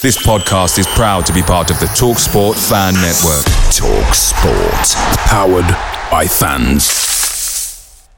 This podcast is proud to be part of the TalkSport Fan Network. TalkSport, powered by fans.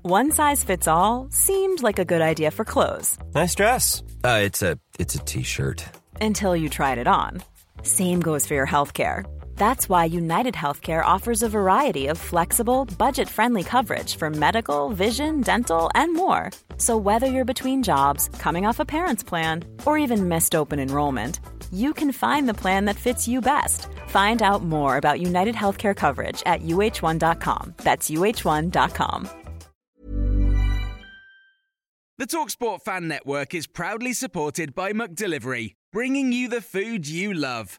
One size fits all seemed like a good idea for clothes. Nice dress. Uh, it's a it's a t-shirt. Until you tried it on. Same goes for your healthcare. That's why United Healthcare offers a variety of flexible, budget friendly coverage for medical, vision, dental, and more. So, whether you're between jobs, coming off a parent's plan, or even missed open enrollment, you can find the plan that fits you best. Find out more about United Healthcare coverage at uh1.com. That's uh1.com. The Talksport Fan Network is proudly supported by McDelivery, bringing you the food you love.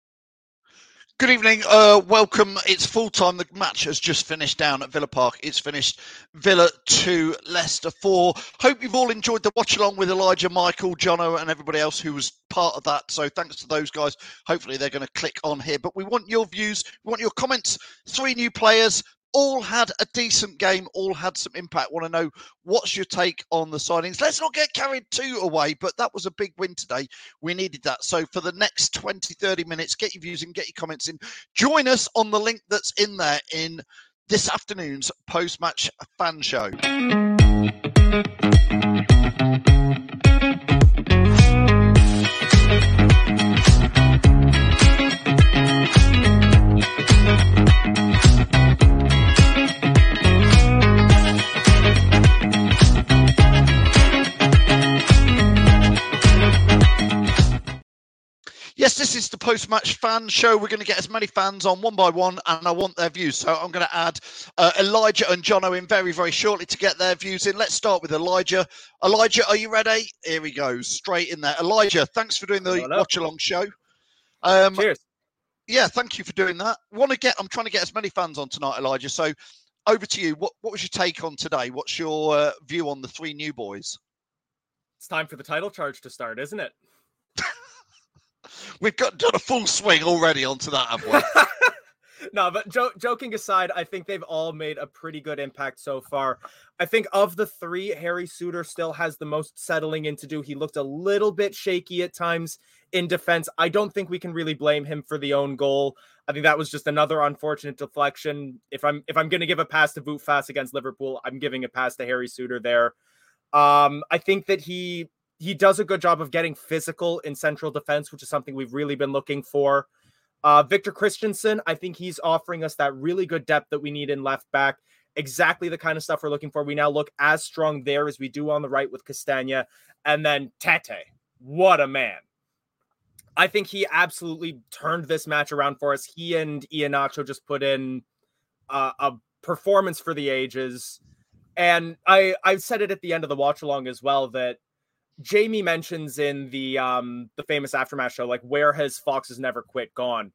Good evening. Uh, welcome. It's full time. The match has just finished down at Villa Park. It's finished Villa 2, Leicester 4. Hope you've all enjoyed the watch along with Elijah, Michael, Jono, and everybody else who was part of that. So thanks to those guys. Hopefully they're going to click on here. But we want your views, we want your comments. Three new players, all had a decent game, all had some impact. Want to know what's your take on the signings? Let's not get carried too away, but that was a big win today. We needed that. So for the next 20, 30 minutes, get your views and get your comments in. Join us on the link that's in there in this afternoon's post match fan show. Yes, this is the post match fan show. We're going to get as many fans on one by one, and I want their views. So I'm going to add uh, Elijah and Jono in very, very shortly to get their views in. Let's start with Elijah. Elijah, are you ready? Here we go, straight in there. Elijah, thanks for doing the watch along show. Um, Cheers. yeah, thank you for doing that. Want to get? I'm trying to get as many fans on tonight, Elijah. So over to you. What What was your take on today? What's your uh, view on the three new boys? It's time for the title charge to start, isn't it? We've got done a full swing already onto that, have we? no, but jo- joking aside, I think they've all made a pretty good impact so far. I think of the three, Harry Souttar still has the most settling in to do. He looked a little bit shaky at times in defense. I don't think we can really blame him for the own goal. I think that was just another unfortunate deflection. If I'm if I'm going to give a pass to Wout Faes against Liverpool, I'm giving a pass to Harry Souttar there. Um, I think that he he does a good job of getting physical in central defense, which is something we've really been looking for. Uh, Victor Kristiansen, I think he's offering us that really good depth that we need in left back. Exactly the kind of stuff we're looking for. We now look as strong there as we do on the right with Castagne. And then Tete, what a man. I think he absolutely turned this match around for us. He and Iheanacho just put in uh, a performance for the ages. And I I said it at the end of the watch along as well that Jamie mentions in the um the famous aftermath show like where has Fox's never quit gone.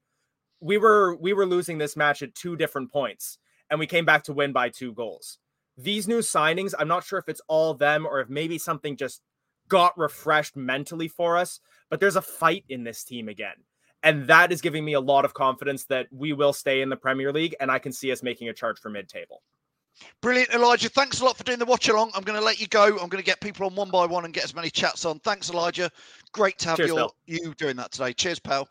We were we were losing this match at two different points and we came back to win by two goals. These new signings, I'm not sure if it's all them or if maybe something just got refreshed mentally for us, but there's a fight in this team again. And that is giving me a lot of confidence that we will stay in the Premier League and I can see us making a charge for mid-table. Brilliant, Elijah. Thanks a lot for doing the watch along. I'm going to let you go. I'm going to get people on one by one and get as many chats on. Thanks, Elijah. Great to have Cheers, your, pal. you doing that today. Cheers, pal.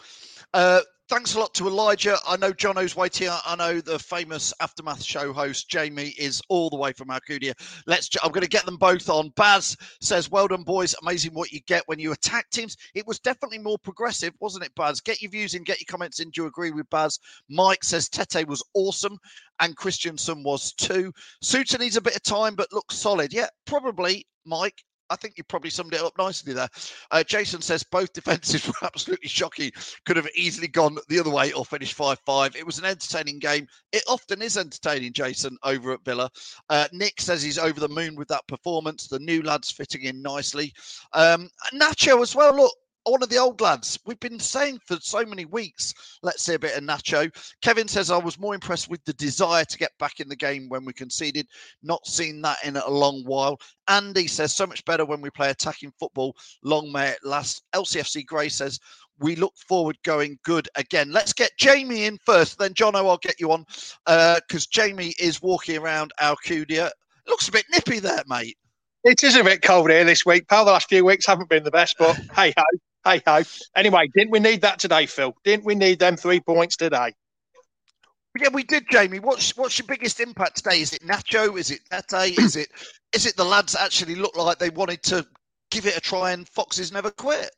Uh, thanks a lot to Elijah. I know Jono's waiting. I know the famous Aftermath show host, Jamie, is all the way from Alcudia. Let's. I'm going to get them both on. Baz says, Well done, boys. Amazing what you get when you attack teams. It was definitely more progressive, wasn't it, Baz? Get your views in, get your comments in. Do you agree with Baz? Mike says, Tete was awesome and Kristiansen was too. Souttar needs a bit of time, but looks solid. Yeah, probably, Mike. I think you probably summed it up nicely there. Uh, Jason says both defenses were absolutely shocking. Could have easily gone the other way or finished 5 5. It was an entertaining game. It often is entertaining, Jason, over at Villa. Uh, Nick says he's over the moon with that performance. The new lads fitting in nicely. Um, Nacho as well. Look, one of the old lads. We've been saying for so many weeks, let's see a bit of Nacho. Kevin says, I was more impressed with the desire to get back in the game when we conceded. Not seen that in a long while. Andy says, so much better when we play attacking football. Long may it last. LCFC Gray says, we look forward going good again. Let's get Jamie in first, then Jono, I'll get you on because uh, Jamie is walking around Alcudia. Looks a bit nippy there, mate. It is a bit cold here this week, pal. The last few weeks haven't been the best, but hey ho, hey ho. Anyway, didn't we need that today, Phil? Didn't we need them three points today? Yeah, we did, Jamie. What's what's your biggest impact today? Is it Nacho? Is it Tete? Is it is it the lads actually look like they wanted to give it a try and Foxes never quit?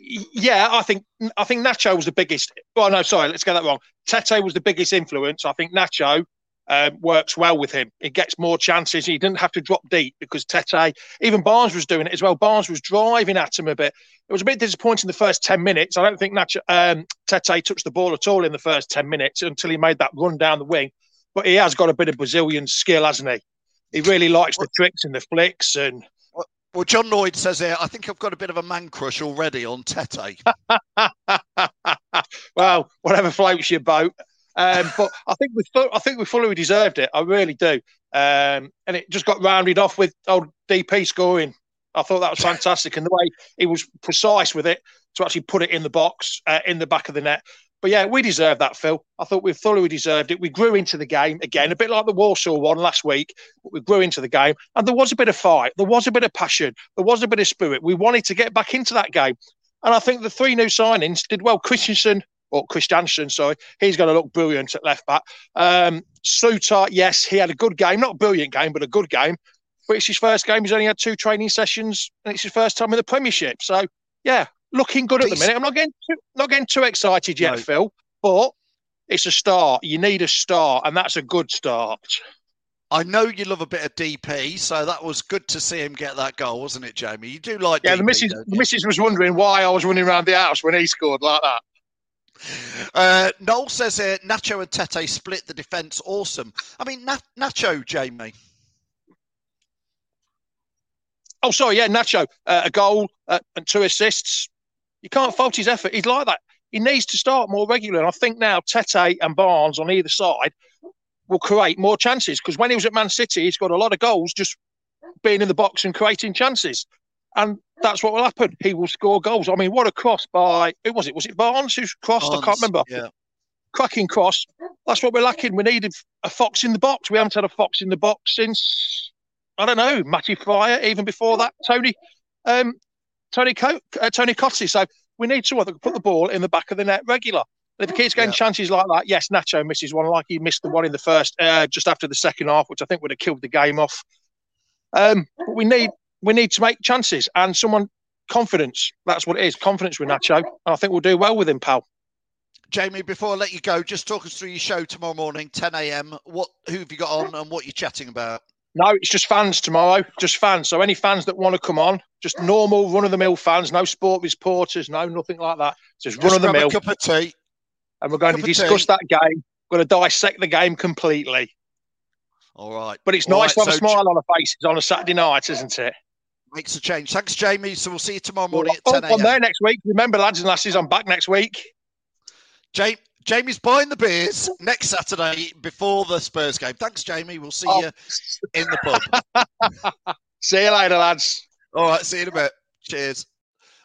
yeah, I think I think Nacho was the biggest. Well, no, sorry, let's get that wrong. Tete was the biggest influence. I think Nacho um, works well with him. He gets more chances. He didn't have to drop deep because Tete, even Barnes was doing it as well. Barnes was driving at him a bit. It was a bit disappointing the first 10 minutes. I don't think Nacho, um, Tete touched the ball at all in the first 10 minutes until he made that run down the wing. But he has got a bit of Brazilian skill, hasn't he? He really likes the tricks and the flicks and well, John Lloyd says here, I think I've got a bit of a man crush already on Tete. well, whatever floats your boat. Um, but I think we, I think we fully deserved it. I really do. Um, and it just got rounded off with old DP scoring. I thought that was fantastic, and the way he was precise with it to actually put it in the box, uh, in the back of the net. But yeah, we deserved that, Phil. I thought we thoroughly deserved it. We grew into the game again, a bit like the Walsall one last week. But we grew into the game, and there was a bit of fight, there was a bit of passion, there was a bit of spirit. We wanted to get back into that game, and I think the three new signings did well. Christensen or Chris Christiansen, sorry, he's going to look brilliant at left back. Um, yes, he had a good game, not a brilliant game, but a good game. But it's his first game. He's only had two training sessions, and it's his first time in the Premiership. So yeah, looking good at the minute. I'm not getting too, not getting too excited yet, no. Phil, but it's a start. You need a start, and that's a good start. I know you love a bit of DP, so that was good to see him get that goal, wasn't it, Jamie? You do like yeah. DP, the missus, the missus was wondering why I was running around the house when he scored like that. Uh, Noel says here, Nacho and Tete split the defence. Awesome. I mean, Na- Nacho, Jamie. Oh, sorry, yeah, Nacho, uh, a goal uh, and two assists. You can't fault his effort. He's like that. He needs to start more regularly. And I think now Tete and Barnes on either side will create more chances because when he was at Man City, he's got a lot of goals just being in the box and creating chances. And that's what will happen. He will score goals. I mean, what a cross by who was it? Was it Barnes who's crossed? Barnes, I can't remember. Yeah. Cracking cross. That's what we're lacking. We needed a fox in the box. We haven't had a fox in the box since I don't know, Matty Fryatt, even before that, Tony um, Tony Co- uh, Tony Cottee. So we need someone that can put the ball in the back of the net regular. And if he keeps getting yeah. chances like that, yes, Nacho misses one, like he missed the one in the first, uh, just after the second half, which I think would have killed the game off. Um, but we need we need to make chances and someone confidence. That's what it is, confidence with Nacho. And I think we'll do well with him, pal. Jamie, before I let you go, just talk us through your show tomorrow morning, 10 a.m. What who have you got on and what you're chatting about? No, it's just fans tomorrow. Just fans. So any fans that want to come on, just normal run of the mill fans, no sport reporters, no nothing like that. Just, just run of the mill. cup of tea. And we're going cup to discuss that game. We're going to dissect the game completely. All right. But it's All nice right, to have so a smile on the faces on a Saturday night, isn't it? Makes a change. Thanks, Jamie. So we'll see you tomorrow morning well, at 10 a.m. I'm there next week. Remember, lads and lasses, I'm back next week. Jamie, Jamie's buying the beers next Saturday before the Spurs game. Thanks, Jamie. We'll see oh. you in the pub. see you later, lads. All right, see you in a bit. Cheers.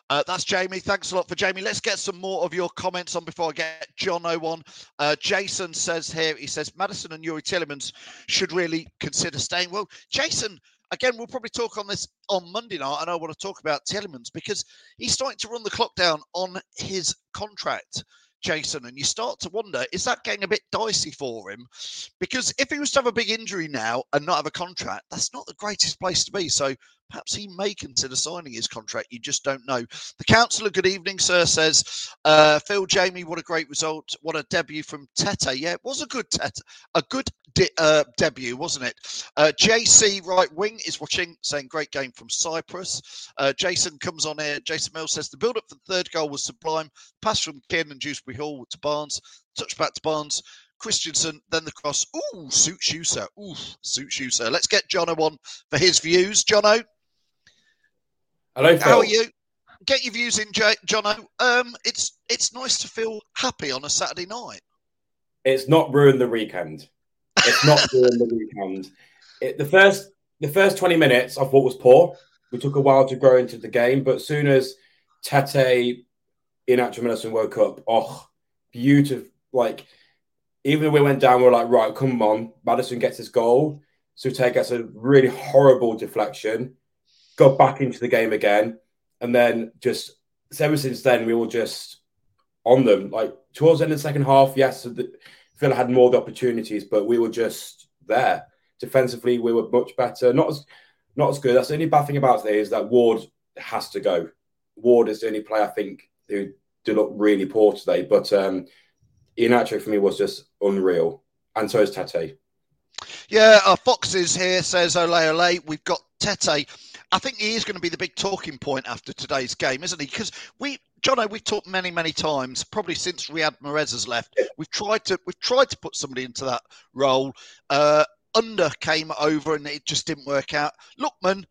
Uh, that's Jamie. Thanks a lot for Jamie. Let's get some more of your comments on before I get John on. Uh, Jason says here, he says Maddison and Youri Tielemans should really consider staying. Well, Jason, again, we'll probably talk on this on Monday night, and I want to talk about Tielemans because he's starting to run the clock down on his contract. Jason, and you start to wonder is that getting a bit dicey for him? Because if he was to have a big injury now and not have a contract, that's not the greatest place to be. So perhaps he may consider signing his contract. You just don't know. The councillor, good evening, sir, says, uh, Phil Jamie, what a great result. What a debut from Tete. Yeah, it was a good Tete, a good de- uh, debut, wasn't it? Uh, JC right wing is watching, saying great game from Cyprus. Uh, Jason comes on here. Jason Mills says the build up for the third goal was sublime. Pass from Kiernan Dewsbury Hall to Barnes. Touch back to Barnes. Kristiansen, then the cross. Ooh, suits you, sir. Ooh, suits you, sir. Let's get Jono on for his views. Jono. Hello, Phil. How are you? get your views in, J- Jono. Um, it's it's nice to feel happy on a Saturday night. It's not ruined the weekend. It's not ruined the weekend. It, the first the first twenty minutes I thought was poor. We took a while to grow into the game, but as soon as Tete in actual Maddison woke up, oh, beautiful! Like even when we went down, we are like, right, come on, Maddison gets his goal. Souttar gets a really horrible deflection, got back into the game again, and then just ever since then we were just on them. Like towards the end of the second half, yes, Villa had more the opportunities, but we were just there. Defensively, we were much better. Not as not as good. That's the only bad thing about today is that Ward has to go. Ward is the only player I think who did look really poor today. But um Iheanacho for me was just unreal. And so is Tete. Yeah, uh, Foxes here says ole ole. We've got Tete. I think he is going to be the big talking point after today's game, isn't he? Because we, Jono, we've talked many, many times, probably since Riyad Mahrez has left. We've tried to, we've tried to put somebody into that role. Uh, Under came over and it just didn't work out. Lookman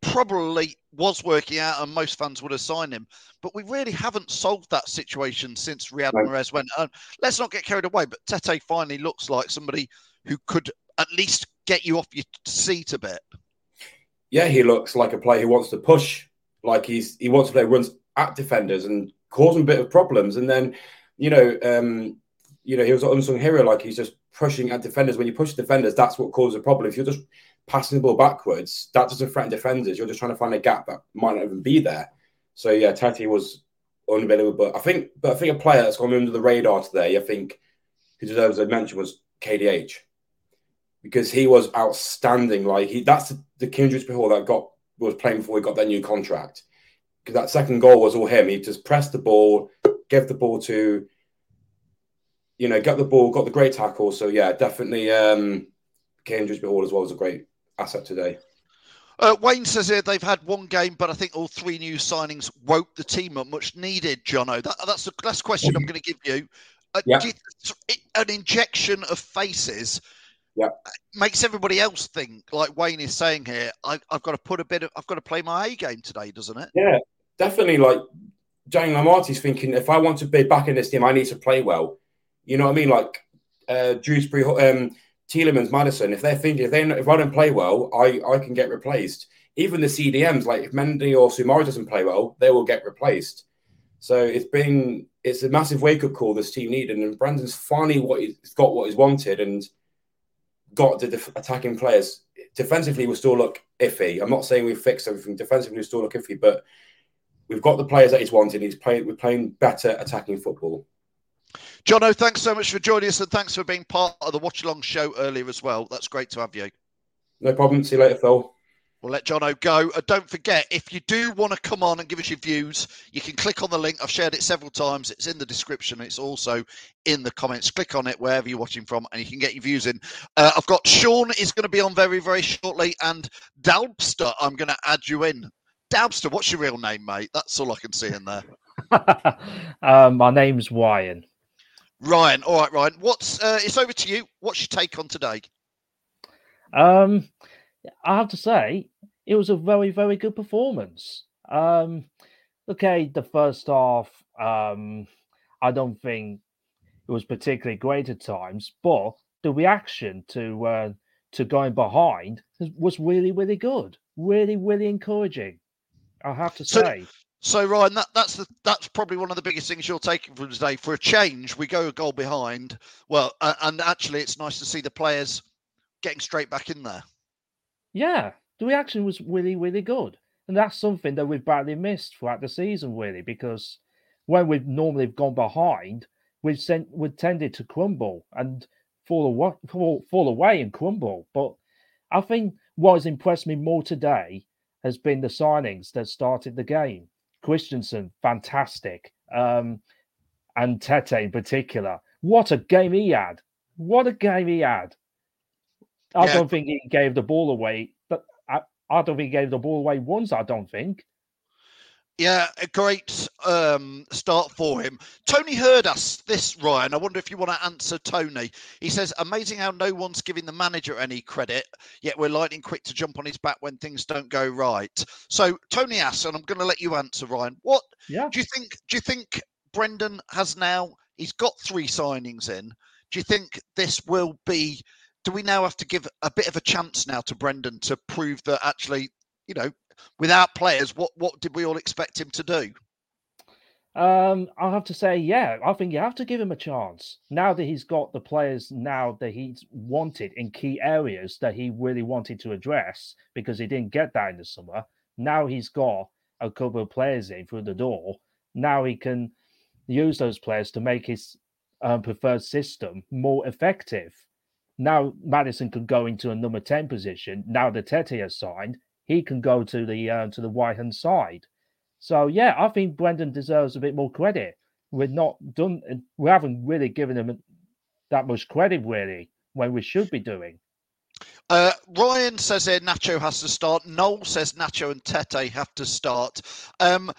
probably was working out, and most fans would have signed him. But we really haven't solved that situation since Riyad right. Mahrez went. Uh, let's not get carried away. But Tete finally looks like somebody who could at least get you off your seat a bit. Yeah, he looks like a player who wants to push, like he's he wants to play runs at defenders and cause them a bit of problems. And then, you know, um, you know, he was an unsung hero, like he's just pushing at defenders. When you push defenders, that's what causes a problem. If you're just passing the ball backwards, that doesn't threaten defenders. You're just trying to find a gap that might not even be there. So yeah, Tati was unbelievable. But I think, but I think a player that's gone under the radar today, I think, who deserves a mention was KDH because he was outstanding. Like he, that's the, the before that got was playing before he got that new contract. Because that second goal was all him. He just pressed the ball, gave the ball to, you know, got the ball, got the great tackle. So yeah, definitely, um, before as well was a great asset today. Uh, Wayne says here they've had one game, but I think all three new signings woke the team up. Much needed, Jono. That, that's the last question I'm going to give you. Uh, yeah. you, an injection of faces yeah. makes everybody else think, like Wayne is saying here, I, have got to put a bit of, I've got to play my A game today, doesn't it? Yeah, definitely. Like Jane Lamarty's thinking, if I want to be back in this team, I need to play well. You know what I mean? Like uh, Dewsbury, um, Tielemans, Maddison. If they're thinking, if they if I don't play well, I I can get replaced. Even the CDMs, like if Mendy or Soumaré doesn't play well, they will get replaced. So it's been it's a massive wake up call this team needed, and Brendan's finally what he's got what he's wanted, and got the def- attacking players. Defensively, we still look iffy. I'm not saying we've fixed everything. Defensively, we still look iffy, but we've got the players that he's wanting. He's playing. We're playing better attacking football. Jono, thanks so much for joining us, and thanks for being part of the watch along show earlier as well. That's great to have you. No problem. See you later, Phil. We'll let Jono go. Uh, don't forget, if you do want to come on and give us your views, you can click on the link. I've shared it several times. It's in the description. It's also in the comments. Click on it wherever you're watching from, and you can get your views in. Uh, I've got Sean is going to be on very, very shortly, and Dalbster, I'm going to add you in. Dalbster, what's your real name, mate? That's all I can see in there. um, my name's Ryan. Ryan. All right, Ryan. What's uh, it's over to you. What's your take on today? Um, I have to say, it was a very, very good performance. Um, okay, the first half, um, I don't think it was particularly great at times, but the reaction to uh, to going behind was really, really good. Really, really encouraging. I have to so, say. So Ryan, that, that's the that's probably one of the biggest things you're taking from today. For a change, we go a goal behind. Well, uh, and actually, it's nice to see the players getting straight back in there. Yeah, the reaction was really, really good. And that's something that we've badly missed throughout the season, really, because when we've normally gone behind, we've sent we've tended to crumble and fall away, fall, fall away and crumble. But I think what has impressed me more today has been the signings that started the game. Kristiansen, fantastic. Um, and Tete in particular. What a game he had. What a game he had. I yeah. don't think he gave the ball away. I, don't think he gave the ball away once. I don't think. Yeah, a great um, start for him. Tony heard us this, Ryan. I wonder if you want to answer Tony. He says, amazing how no one's giving the manager any credit, yet we're lightning quick to jump on his back when things don't go right. So Tony asks, and I'm going to let you answer, Ryan. What Yeah. do you think? Do you think Brendan has now? He's got three signings in. Do you think this will be? Do we now have to give a bit of a chance now to Brendan to prove that actually, you know, without players, what what did we all expect him to do? Um, I'll have to say, yeah, I think you have to give him a chance. Now that he's got the players now that he's wanted in key areas that he really wanted to address because he didn't get that in the summer. Now he's got a couple of players in through the door. Now he can use those players to make his um, preferred system more effective. Now Maddison can go into a number 10 position. Now the Tete has signed, he can go to the uh, to the right hand side. So yeah, I think Brendan deserves a bit more credit. We're not done. We haven't really given him that much credit, really, when we should be doing. Uh, Ryan says here Nacho has to start. Noel says Nacho and Tete have to start. Um,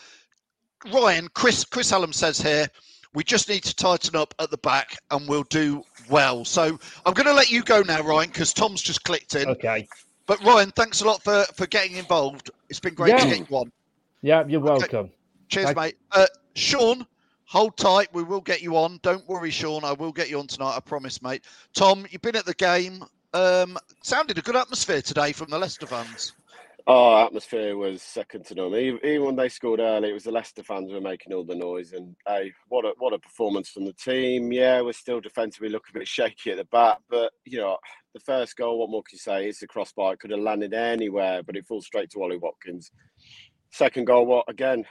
Ryan, Chris, Chris Hallam says here we just need to tighten up at the back and we'll do well. So I'm going to let you go now, Ryan, because Tom's just clicked in. Okay. But Ryan, thanks a lot for for getting involved. It's been great to Yeah. get you on. Yeah, you're welcome. Cheers, Thank- mate. Uh, Sean, hold tight. We will get you on. Don't worry, Sean. I will get you on tonight. I promise, mate. Tom, you've been at the game. Um, sounded a good atmosphere today from the Leicester fans. Oh, atmosphere was second to none. Even, when they scored early, it was the Leicester fans who were making all the noise. And hey, what a what a performance from the team. Yeah, we're still defensively looking a bit shaky at the back, but you know, the first goal, what more can you say? It's a crossbar. It could have landed anywhere, but it falls straight to Ollie Watkins. Second goal, what again?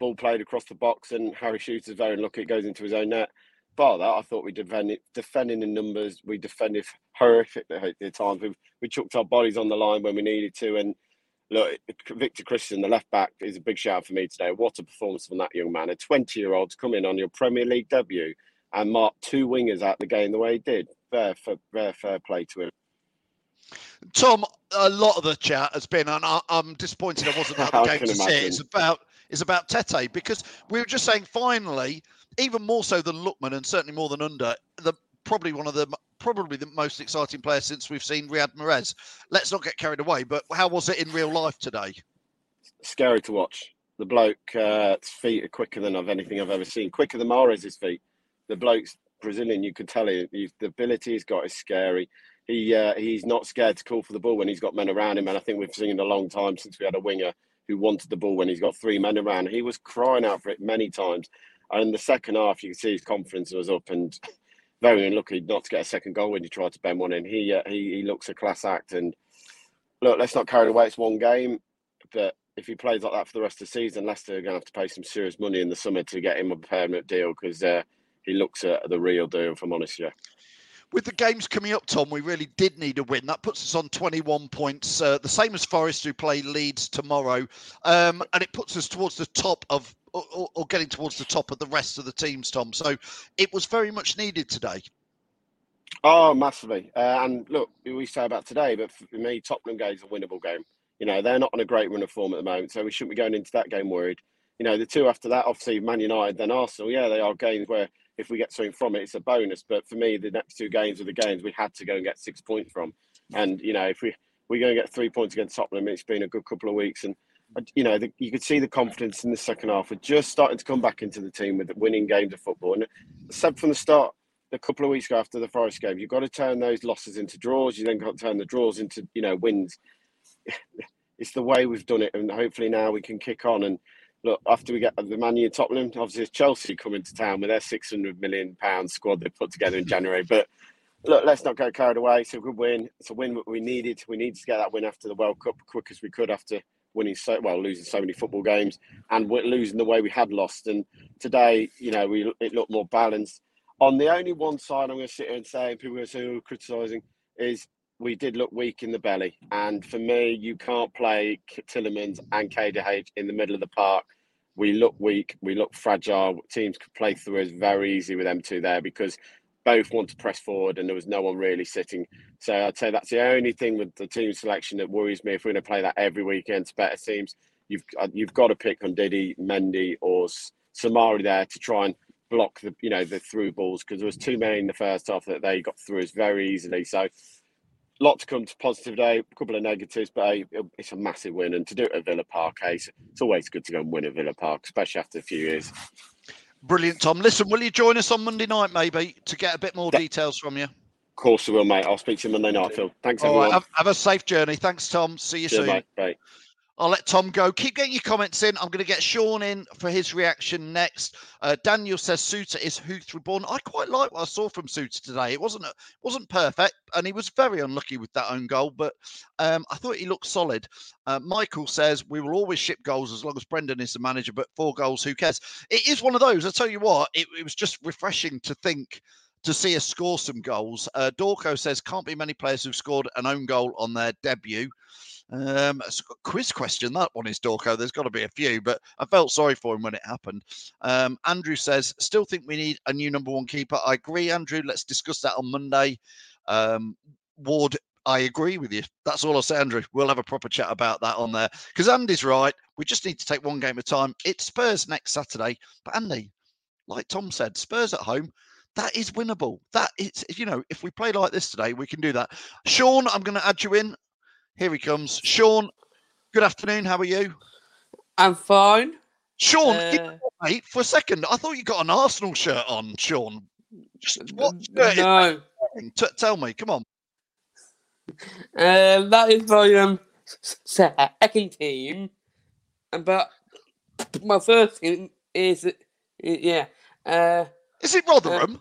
Ball played across the box, and Harry Souttar's very unlucky. It goes into his own net. Bar that, I thought we defended defending in numbers. We defended horrifically at times. We we chucked our bodies on the line when we needed to, and look, Victor Christian, the left back, is a big shout for me today. What a performance from that young man! A twenty-year-old to come in on your Premier League debut and mark two wingers out the game the way he did. Fair, fair, fair, fair play to him. Tom, a lot of the chat has been, and I, I'm disappointed I wasn't at the game to see it. It's about it's about Tete because we were just saying finally, even more so than Lookman and certainly more than Under, the probably one of the probably the most exciting player since we've seen Riyad Mahrez. Let's not get carried away, but how was it in real life today? Scary to watch. The bloke, uh, feet are quicker than I've anything I've ever seen. Quicker than Mahrez's feet. The bloke's Brazilian. You can tell he, the ability he's got is scary. He uh, he's not scared to call for the ball when he's got men around him. And I think we've seen in a long time since we had a winger who wanted the ball when he's got three men around. He was crying out for it many times. And in the second half, you could see his confidence was up and very unlucky not to get a second goal when he tried to bend one in. He uh, he he looks a class act. And look, let's not carry it away. It's one game, but if he plays like that for the rest of the season, Leicester are going to have to pay some serious money in the summer to get him a permanent deal because uh, he looks at the real deal. If I'm honest, yeah. With the games coming up, Tom, we really did need a win. That puts us on 21 points, uh, the same as Forest, who play Leeds tomorrow, um, and it puts us towards the top of, or, or- getting towards the top of the rest of the teams, Tom. So it was very much needed today. Oh, massively. Uh, and look, we say about today, but for me, Tottenham game is a winnable game. You know, they're not on a great run of form at the moment, so we shouldn't be going into that game worried. You know, the two after that, obviously, Man United, then Arsenal. Yeah, they are games where if we get something from it, it's a bonus. But for me, the next two games are the games we had to go and get six points from. And, you know, if we, we're going to get three points against Tottenham, it's been a good couple of weeks. And, you know, the, you could see the confidence in the second half. We're just starting to come back into the team with the winning games of football. And I said from the start, a couple of weeks ago after the Forest game, you've got to turn those losses into draws. You then got to turn the draws into, you know, wins. it's the way we've done it, and hopefully now we can kick on. And look, after we get the Man U Tottenham, obviously Chelsea coming to town with their six hundred million pound squad they put together in January. But look, let's not get carried away. It's a good win. It's a win that we needed. We needed to get that win after the World Cup quick as we could after winning so well, losing so many football games and we're losing the way we had lost. And today, you know, we it looked more balanced. On the only one side, I'm going to sit here and say, people are going to say, oh, criticising, is we did look weak in the belly. And for me, you can't play Tielemans and KDH in the middle of the park. We look weak. We look fragile. Teams could play through us very easy with them two there because both want to press forward and there was no one really sitting. So I'd say that's the only thing with the team selection that worries me if we're going to play that every weekend to better teams. you've uh, you've got to pick on Ndidi, Mendy, or Soumaré there to try and block the you know the through balls because there was too many in the first half that they got through us very easily. So lot to come to positive day, a couple of negatives, but hey, it's a massive win. And to do it at Villa Park, hey, it's, always good to go and win at Villa Park, especially after a few years. Brilliant, Tom. Listen, will you join us on Monday night, maybe, to get a bit more details from you? Of course, I will, mate. I'll speak to you Monday night, Phil. Thanks, All everyone. right, have, have a safe journey. Thanks, Tom. See you Cheers, soon. mate. Bye. I'll let Tom go. Keep getting your comments in. I'm going to get Sean in for his reaction next. Uh, Daniel says Souttar is Hoothroyd reborn. I quite like what I saw from Souttar today. It wasn't wasn't perfect, and he was very unlucky with that own goal, but um, I thought he looked solid. Uh, Michael says we will always ship goals as long as Brendan is the manager, but four goals, who cares? It is one of those. I tell you what, it, it was just refreshing to think to see us score some goals. Uh, Dorco says can't be many players who've scored an own goal on their debut. Um, quiz question. That one is Dorco. There's got to be a few, but I felt sorry for him when it happened. Um, Andrew says, still think we need a new number one keeper. I agree, Andrew. Let's discuss that on Monday. Um, Ward, I agree with you. That's all I'll say, Andrew. We'll have a proper chat about that on there because Andy's right. We just need to take one game at a time. It's Spurs next Saturday, but Andy, like Tom said, Spurs at home. That is winnable. That is, you know, if we play like this today, we can do that. Sean, I'm going to add you in. Here he comes. Sean, good afternoon. How are you? I'm fine. Sean, Uh, you mate, for a second, I thought you got an Arsenal shirt on, Sean. Just what shirt no. T- tell me, come on. Um, that is my um second team, and but my first team is yeah. Uh, is it Rotherham?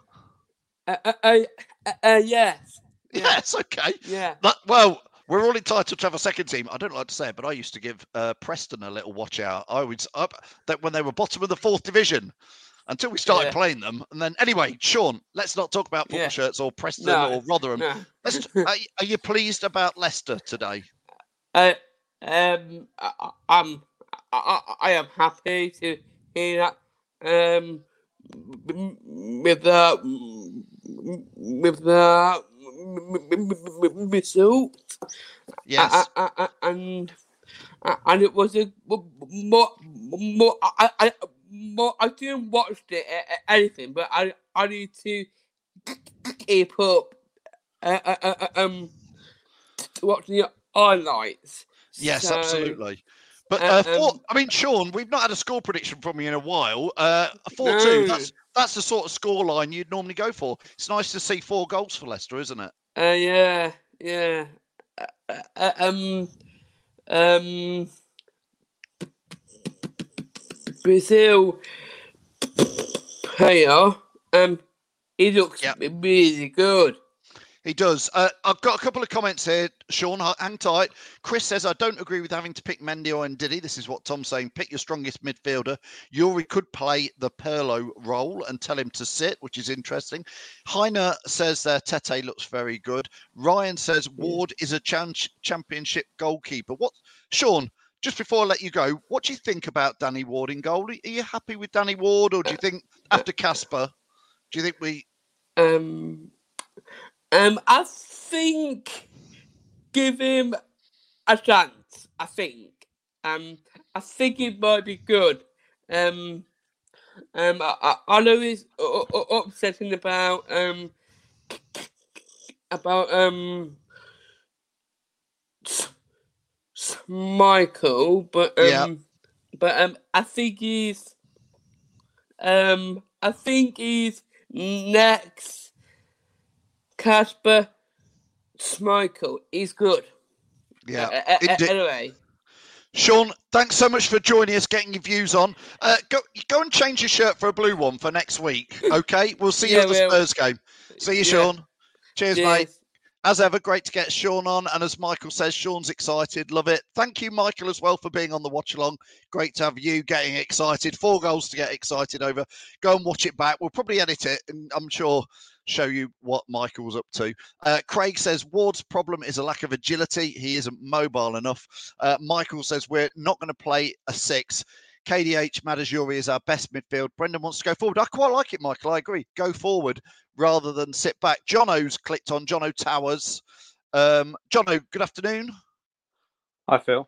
Uh, uh, uh, uh, uh, yes. Yes, okay. Yeah. That, well, we're all entitled to have a second team. I don't like to say it, but I used to give uh, Preston a little watch out. I was up that when they were bottom of the fourth division until we started Yeah. playing them. And then, anyway, Sean, let's not talk about football Yeah. shirts or Preston No, or Rotherham. no. Let's, are, are you pleased about Leicester today? Uh, um, I, I'm I, I I am happy to hear that. Um, with the with the result. Yes. I, I, I, and and it was a more more I I more I didn't watch it anything, but I I need to keep up. Uh, uh, uh, uh, um, watching the highlights. Yes, So, absolutely. But uh, uh, four, um, I mean, Sean, we've not had a score prediction from you in a while. Uh, four two. No. That's that's the sort of score line you'd normally go for. It's nice to see four goals for Leicester, isn't it? Uh, yeah, yeah. Uh, uh, um, um, Brazil player. Um, he looks really good. He does. Uh, I've got a couple of comments here, Sean. Hang tight. Chris says, I don't agree with having to pick Mendy or Ndidi. This is what Tom's saying. Pick your strongest midfielder. Yuri could play the Pirlo role and tell him to sit, which is interesting. Heiner says uh, Tete looks very good. Ryan says Ward is a chan- championship goalkeeper. What, Sean? Just before I let you go, what do you think about Danny Ward in goal? Are you happy with Danny Ward, or do you think after Kasper, do you think we Um, um, I think give him a chance. I think. Um, I think it might be good. Um, um, I, I, I know he's upsetting about um about um Michael, but um, Yeah. but um, I think he's um, I think he's next. Kasper Schmeichel is good. Yeah. Uh, uh, uh, anyway, Sean, thanks so much for joining us, getting your views on. Uh, go, go and change your shirt for a blue one for next week. Okay, we'll see you Yeah, at the Spurs game. See you, Yeah. Sean. Cheers, mate. As ever, great to get Sean on. And as Michael says, Sean's excited. Love it. Thank you, Michael, as well for being on the watch along. Great to have you getting excited. Four goals to get excited over. Go and watch it back. We'll probably edit it and I'm sure show you what Michael's up to. Uh, Craig says Ward's problem is a lack of agility. He isn't mobile enough. Uh, Michael says we're not going to play a six. KDH Madajuri is our best midfield. Brendan wants to go forward. I quite like it, Michael. I agree. Go forward rather than sit back. Jono's clicked on Jono Towers. Um, Jono, good afternoon. Hi, Phil.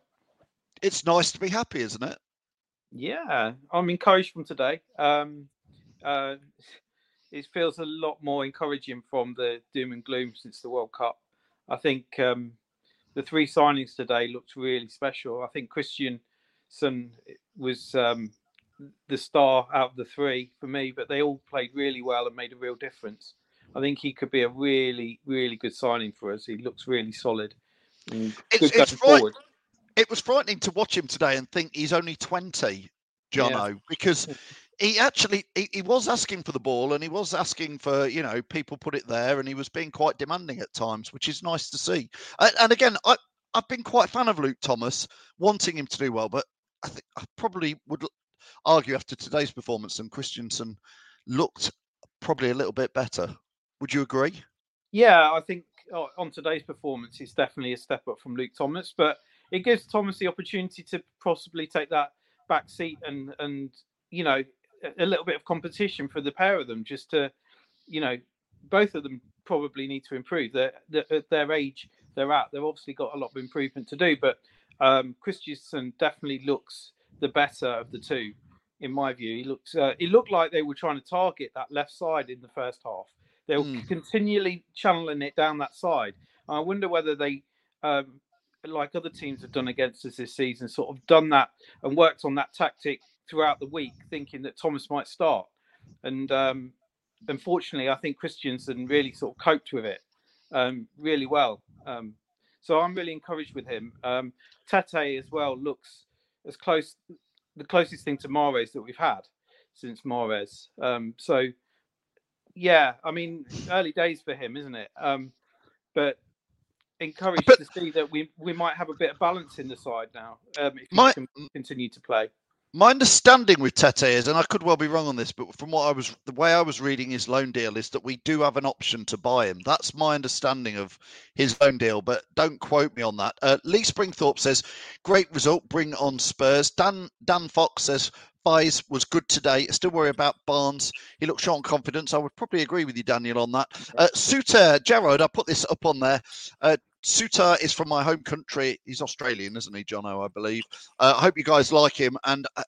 it's nice to be happy, isn't it? Yeah, I'm encouraged from today. Um, uh, it feels a lot more encouraging from the doom and gloom since the World Cup. I think um, the three signings today looked really special. I think Kristiansen was um, the star out of the three for me, but they all played really well and made a real difference. I think he could be a really, really good signing for us. He looks really solid. It's, good it's fright- forward. it was frightening to watch him today and think he's only 20, Jono, because he actually he, he was asking for the ball and he was asking for you know people put it there and he was being quite demanding at times which is nice to see. And, and again i i've been quite a fan of luke thomas wanting him to do well but i think i probably would argue after today's performance and Kristiansen looked probably a little bit better. Would you agree? Yeah, I think uh, on today's performance, it's definitely a step up from Luke Thomas, but it gives Thomas the opportunity to possibly take that back seat and and you know a- little bit of competition for the pair of them, just to you know both of them probably need to improve. They're, they're at their age they're at. They've obviously got a lot of improvement to do, but um, Kristiansen definitely looks the better of the two, in my view. He looks uh, it looked like they were trying to target that left side in the first half. They were Mm. continually channeling it down that side. I wonder whether they, um, like other teams have done against us this season, sort of done that and worked on that tactic throughout the week, thinking that Thomas might start. And um, unfortunately, I think Kristiansen really sort of coped with it um, really well. Um, so I'm really encouraged with him. Um, Tete as well looks as close, the closest thing to Mahrez that we've had since Mahrez. Um, so yeah, I mean, early days for him, isn't it? Um, but encouraged to see that we we might have a bit of balance in the side now um, if he My- can continue to play. My understanding with Tete is, and I could well be wrong on this, but from what I was, the way I was reading his loan deal is that we do have an option to buy him. That's my understanding of his loan deal, but don't quote me on that. Uh, Lee Springthorpe says, "Great result, bring on Spurs." Dan Dan Fox says, "Buys was good today. I still worry about Barnes. He looks short on confidence. I would probably agree with you, Daniel, on that." Uh, Souttar Gerard, I put this up on there. Uh, Souttar is from my home country. He's Australian, isn't he, Jono? I believe. Uh, I hope you guys like him. And uh,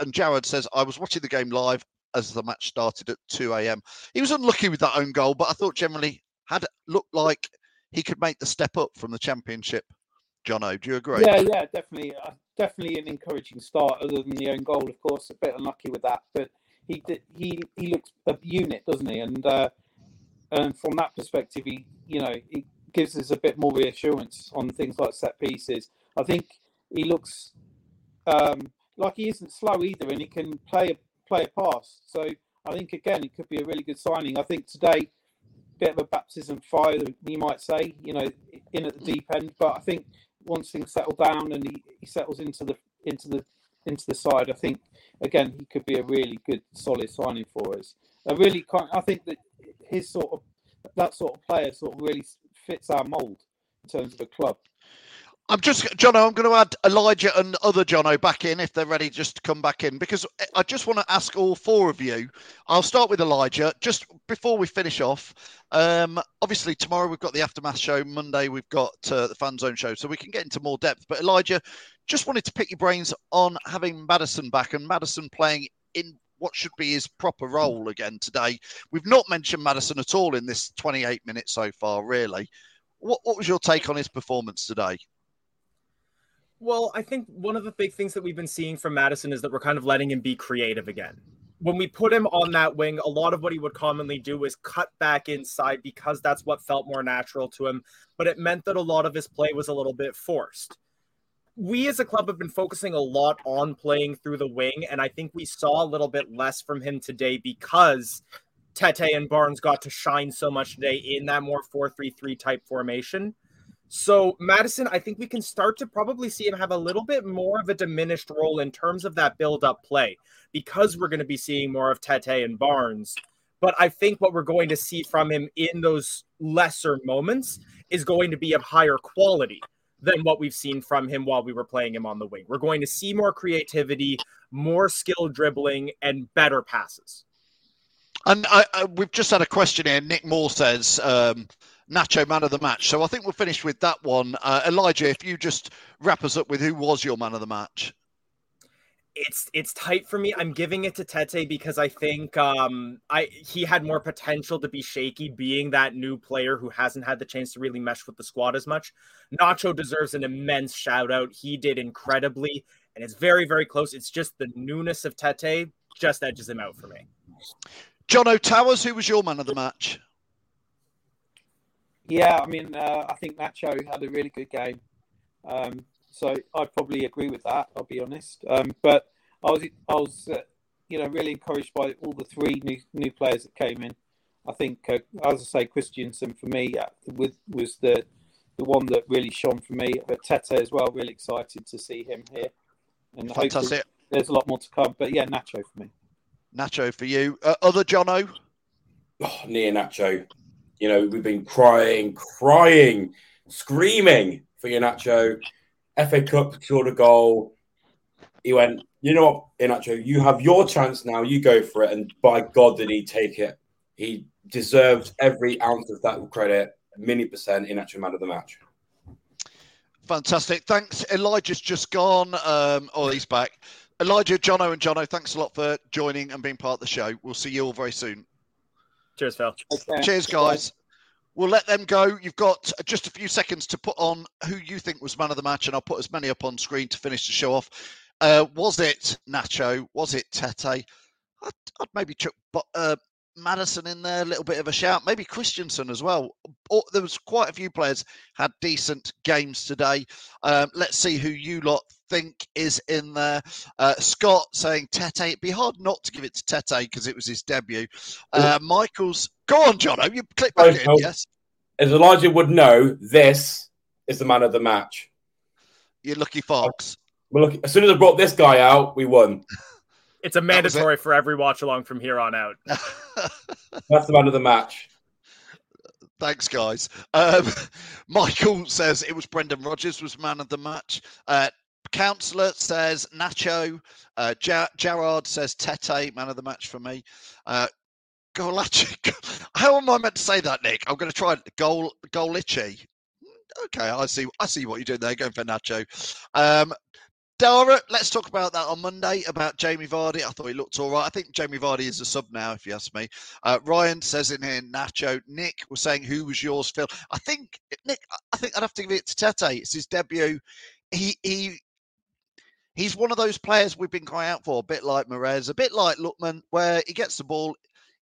and Jared says I was watching the game live as the match started at 2 a.m. He was unlucky with that own goal, but I thought generally had looked like he could make the step up from the championship. Jono, do you agree? Yeah, yeah, definitely, uh, definitely an encouraging start. Other than the own goal, of course, a bit unlucky with that, but he he he looks a unit, doesn't he? And uh, and from that perspective, he you know he gives us a bit more reassurance on things like set pieces. I think he looks um, like he isn't slow either, and he can play a play a pass. So I think again, it could be a really good signing. I think today, bit of a baptism fire, you might say, you know, in at the deep end. But I think once things settle down and he, he settles into the into the into the side, I think again he could be a really good solid signing for us. I really can't. I think that his sort of that sort of player sort of really fits our mould in terms of the club. I'm just, Jono, I'm going to add Elijah and other Jono back in if they're ready just to come back in because I just want to ask all four of you. I'll start with Elijah just before we finish off. Um, obviously, tomorrow we've got the Aftermath show, Monday we've got uh, the Fan Zone show, so we can get into more depth. But Elijah, just wanted to pick your brains on having Maddison back and Maddison playing in what should be his proper role again today. We've not mentioned Maddison at all in this 28 minutes so far, really. What, what was your take on his performance today? Well, I think one of the big things that we've been seeing from Maddison is that we're kind of letting him be creative again. When we put him on that wing, a lot of what he would commonly do is cut back inside because that's what felt more natural to him. But it meant that a lot of his play was a little bit forced. We as a club have been focusing a lot on playing through the wing, and I think we saw a little bit less from him today because Tete and Barnes got to shine so much today in that more 4 3 3 type formation. So Maddison, I think we can start to probably see him have a little bit more of a diminished role in terms of that build-up play because we're going to be seeing more of Tete and Barnes. But I think what we're going to see from him in those lesser moments is going to be of higher quality than what we've seen from him while we were playing him on the wing. We're going to see more creativity, more skill dribbling, and better passes. And I, I, we've just had a question here. Nick Moore says, um, Nacho man of the match. So I think we'll finish with that one. Uh, Elijah, if you just wrap us up with who was your man of the match. It's it's tight for me. I'm giving it to Tete because I think um I he had more potential to be shaky being that new player who hasn't had the chance to really mesh with the squad as much. Nacho deserves an immense shout out. He did incredibly and it's very very close. It's just the newness of Tete just edges him out for me. John O'Towers, who was your man of the match? Yeah, I mean, uh, I think Nacho had a really good game. Um, so I'd probably agree with that. I'll be honest. Um, but I was, I was, uh, you know, really encouraged by all the three new new players that came in. I think, uh, as I say, Kristiansen for me uh, with was the the one that really shone for me. But Tete as well. Really excited to see him here, and Fantastic. there's a lot more to come. But yeah, Nacho for me. Nacho for you. Uh, other Jono? Oh, near Nacho. You know, we've been crying, crying, screaming for Iheanacho. FA Cup scored a goal. He went, you know what, Iheanacho, you have your chance now. You go for it. And by God, did he take it? He deserves every ounce of that credit. A mini percent Iheanacho man of the match. Fantastic. Thanks. Elijah's just gone. Um, oh, he's back. Elijah, Jono, and Jono, thanks a lot for joining and being part of the show. We'll see you all very soon. Cheers, Phil. Cheers, guys. We'll let them go. You've got just a few seconds to put on who you think was man of the match, and I'll put as many up on screen to finish the show off. Uh, was it Nacho? Was it Tete? I'd, I'd maybe chuck uh, Maddison in there, a little bit of a shout. Maybe Kristiansen as well. There was quite a few players had decent games today. Um, let's see who you lot think is in there. Uh, Scott saying Tete. It'd be hard not to give it to Tete because it was his debut. Uh, Michael's go on, Jono. You click back in. Oh, Yes, As Elijah would know, this is the man of the match. You're lucky fox. Well, look, as soon as I brought this guy out, we won. It's a mandatory for every watch along from here on out. That's the man of the match. Thanks, guys. Um, Michael says it was Brendan Rodgers was man of the match. Uh, Councillor says Nacho. Uh, Ger- Gerard says Tete, man of the match for me. Uh, Golachi. How am I meant to say that, Nick? I'm going to try. Gol Golichi. Okay, I see. I see what you're doing there. Going for Nacho. Um, Dara, let's talk about that on Monday about Jamie Vardy. I thought he looked all right. I think Jamie Vardy is a sub now, if you ask me. Uh, Ryan says in here, Nacho. Nick was saying, "Who was yours, Phil?" I think Nick. I think I'd have to give it to Tete. It's his debut. He he. He's one of those players we've been crying out for, a bit like Mahrez, a bit like Lookman, where he gets the ball,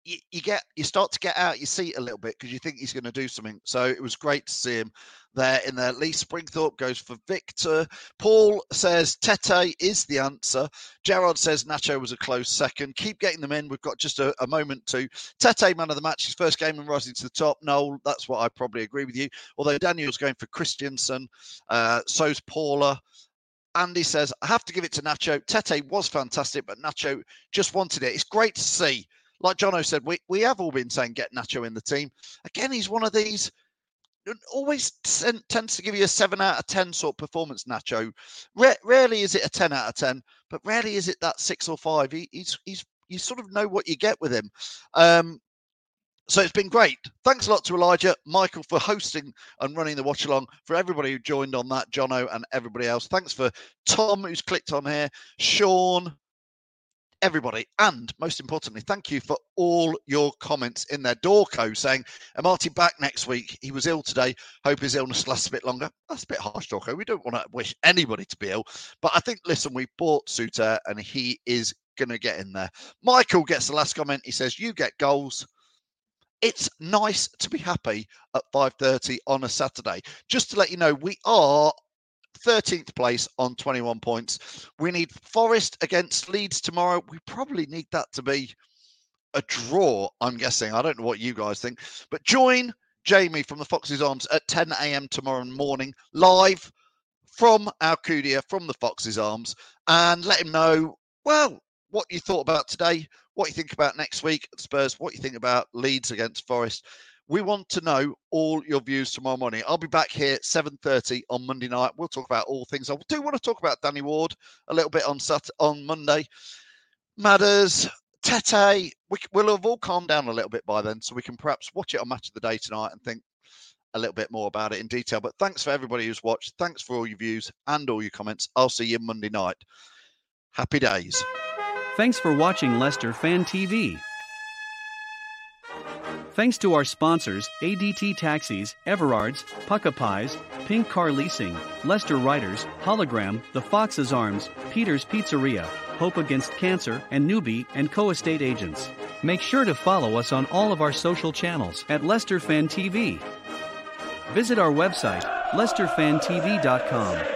you, you get you start to get out your seat a little bit because you think he's going to do something. So it was great to see him there in there. Lee Springthorpe goes for Victor. Paul says Tete is the answer. Gerard says Nacho was a close second. Keep getting them in. We've got just a, a moment to. Tete, man of the match, his first game and rising to the top. Noel, that's what I probably agree with you. Although Daniel's going for Kristiansen, uh, so's Paula. Andy says, I have to give it to Nacho. Tete was fantastic, but Nacho just wanted it. It's great to see. Like Jono said, we, we have all been saying get Nacho in the team. Again, he's one of these always ten, tends to give you a seven out of ten sort of performance. Nacho, Ra- rarely is it a ten out of ten, but rarely is it that six or five. He, he's he's you sort of know what you get with him. Um, so it's been great. Thanks a lot to Elijah, Michael for hosting and running the watch along. For everybody who joined on that, Jono and everybody else. Thanks for Tom who's clicked on here, Sean, everybody, and most importantly, thank you for all your comments in there. Dorco saying, Amartey back next week. He was ill today. Hope his illness lasts a bit longer. That's a bit harsh, Dorco. We don't want to wish anybody to be ill. But I think, listen, we bought Souttar and he is going to get in there. Michael gets the last comment. He says, You get goals. It's nice to be happy at 5:30 on a Saturday. Just to let you know, we are 13th place on 21 points. We need Forest against Leeds tomorrow. We probably need that to be a draw, I'm guessing. I don't know what you guys think. But join Jamie from the Foxes Arms at 10 a.m. tomorrow morning, live from Alcudia, from the Foxes Arms, and let him know, well, what you thought about today, what you think about next week at Spurs, what you think about Leeds against Forest. We want to know all your views tomorrow morning. I'll be back here 7:30 on Monday night. We'll talk about all things. I do want to talk about Danny Ward a little bit on Sat on Monday. Matters, Tete, we, we'll have all calmed down a little bit by then, so we can perhaps watch it on Match of the Day tonight and think, a little bit more about it in detail. But thanks for everybody who's watched. Thanks for all your views and all your comments. I'll see you Monday night. Happy days. Thanks for watching Leicester Fan TV. Thanks to our sponsors ADT Taxis, Everards, Pukka Pies, Pink Car Leasing, Leicester Riders, Hologram, The Fox's Arms, Peter's Pizzeria, Hope Against Cancer, and Newbie and Co Estate Agents. Make sure to follow us on all of our social channels at Leicester Fan TV. Visit our website, leicesterfantv.com.